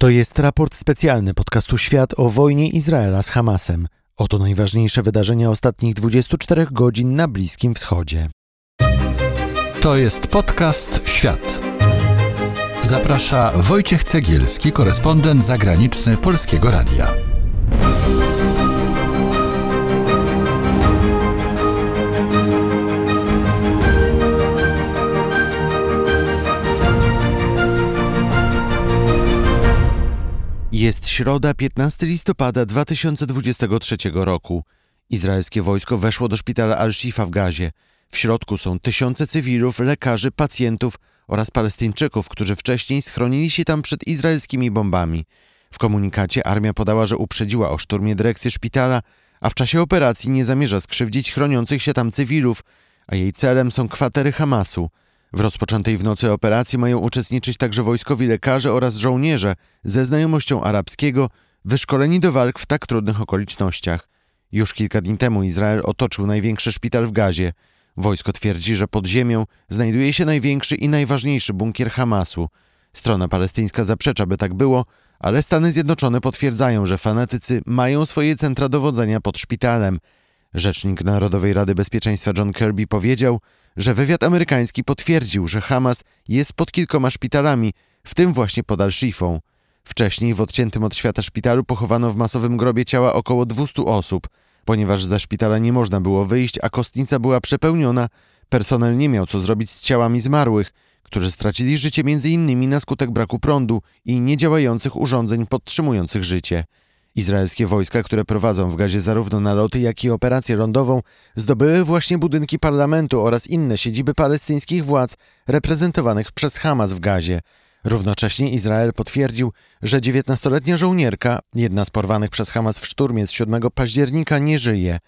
To jest raport specjalny podcastu Świat o wojnie Izraela z Hamasem. Oto najważniejsze wydarzenia ostatnich 24 godzin na Bliskim Wschodzie. To jest podcast Świat. Zaprasza Wojciech Cegielski, korespondent zagraniczny Polskiego Radia. Jest środa, 15 listopada 2023 roku. Izraelskie wojsko weszło do szpitala Al-Shifa w Gazie. W środku są tysiące cywilów, lekarzy, pacjentów oraz Palestyńczyków, którzy wcześniej schronili się tam przed izraelskimi bombami. W komunikacie armia podała, że uprzedziła o szturmie dyrekcję szpitala, a w czasie operacji nie zamierza skrzywdzić chroniących się tam cywilów, a jej celem są kwatery Hamasu – w rozpoczętej w nocy operacji mają uczestniczyć także wojskowi lekarze oraz żołnierze ze znajomością arabskiego, wyszkoleni do walk w tak trudnych okolicznościach. Już kilka dni temu Izrael otoczył największy szpital w Gazie. Wojsko twierdzi, że pod ziemią znajduje się największy i najważniejszy bunkier Hamasu. Strona palestyńska zaprzecza, by tak było, ale Stany Zjednoczone potwierdzają, że fanatycy mają swoje centra dowodzenia pod szpitalem. Rzecznik Narodowej Rady Bezpieczeństwa John Kirby powiedział, że wywiad amerykański potwierdził, że Hamas jest pod kilkoma szpitalami, w tym właśnie pod Al-Shifą. Wcześniej w odciętym od świata szpitalu pochowano w masowym grobie ciała około 200 osób. Ponieważ ze szpitala nie można było wyjść, a kostnica była przepełniona, personel nie miał co zrobić z ciałami zmarłych, którzy stracili życie m.in. na skutek braku prądu i niedziałających urządzeń podtrzymujących życie. Izraelskie wojska, które prowadzą w gazie zarówno naloty, jak i operację lądową, zdobyły właśnie budynki parlamentu oraz inne siedziby palestyńskich władz reprezentowanych przez Hamas w gazie. Równocześnie Izrael potwierdził, że 19-letnia żołnierka, jedna z porwanych przez Hamas w szturmie z 7 października, nie żyje.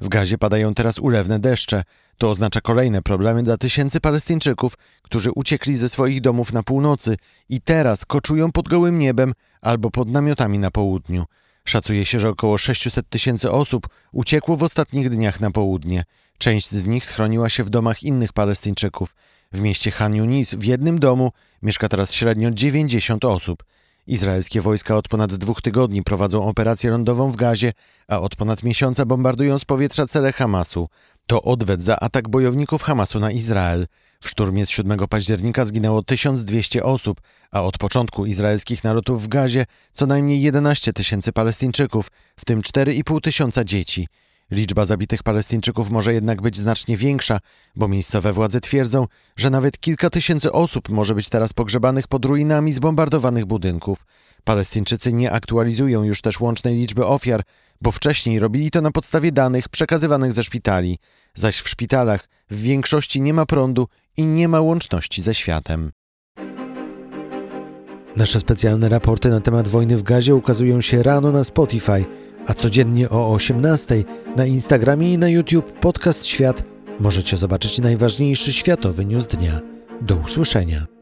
W gazie padają teraz ulewne deszcze. To oznacza kolejne problemy dla tysięcy Palestyńczyków, którzy uciekli ze swoich domów na północy i teraz koczują pod gołym niebem albo pod namiotami na południu. Szacuje się, że około 600 tysięcy osób uciekło w ostatnich dniach na południe. Część z nich schroniła się w domach innych Palestyńczyków. W mieście Han Yunis w jednym domu mieszka teraz średnio 90 osób. Izraelskie wojska od ponad dwóch tygodni prowadzą operację lądową w Gazie, a od ponad miesiąca bombardują z powietrza cele Hamasu. To odwet za atak bojowników Hamasu na Izrael. W szturmie z 7 października zginęło 1200 osób, a od początku izraelskich nalotów w Gazie co najmniej 11 tysięcy Palestyńczyków, w tym 4,5 tysiąca dzieci. Liczba zabitych Palestyńczyków może jednak być znacznie większa, bo miejscowe władze twierdzą, że nawet kilka tysięcy osób może być teraz pogrzebanych pod ruinami zbombardowanych budynków. Palestyńczycy nie aktualizują już też łącznej liczby ofiar, bo wcześniej robili to na podstawie danych przekazywanych ze szpitali, zaś w szpitalach w większości nie ma prądu i nie ma łączności ze światem. Nasze specjalne raporty na temat wojny w gazie ukazują się rano na Spotify, a codziennie o 18 na Instagramie i na YouTube Podcast Świat możecie zobaczyć najważniejszy światowy news dnia. Do usłyszenia.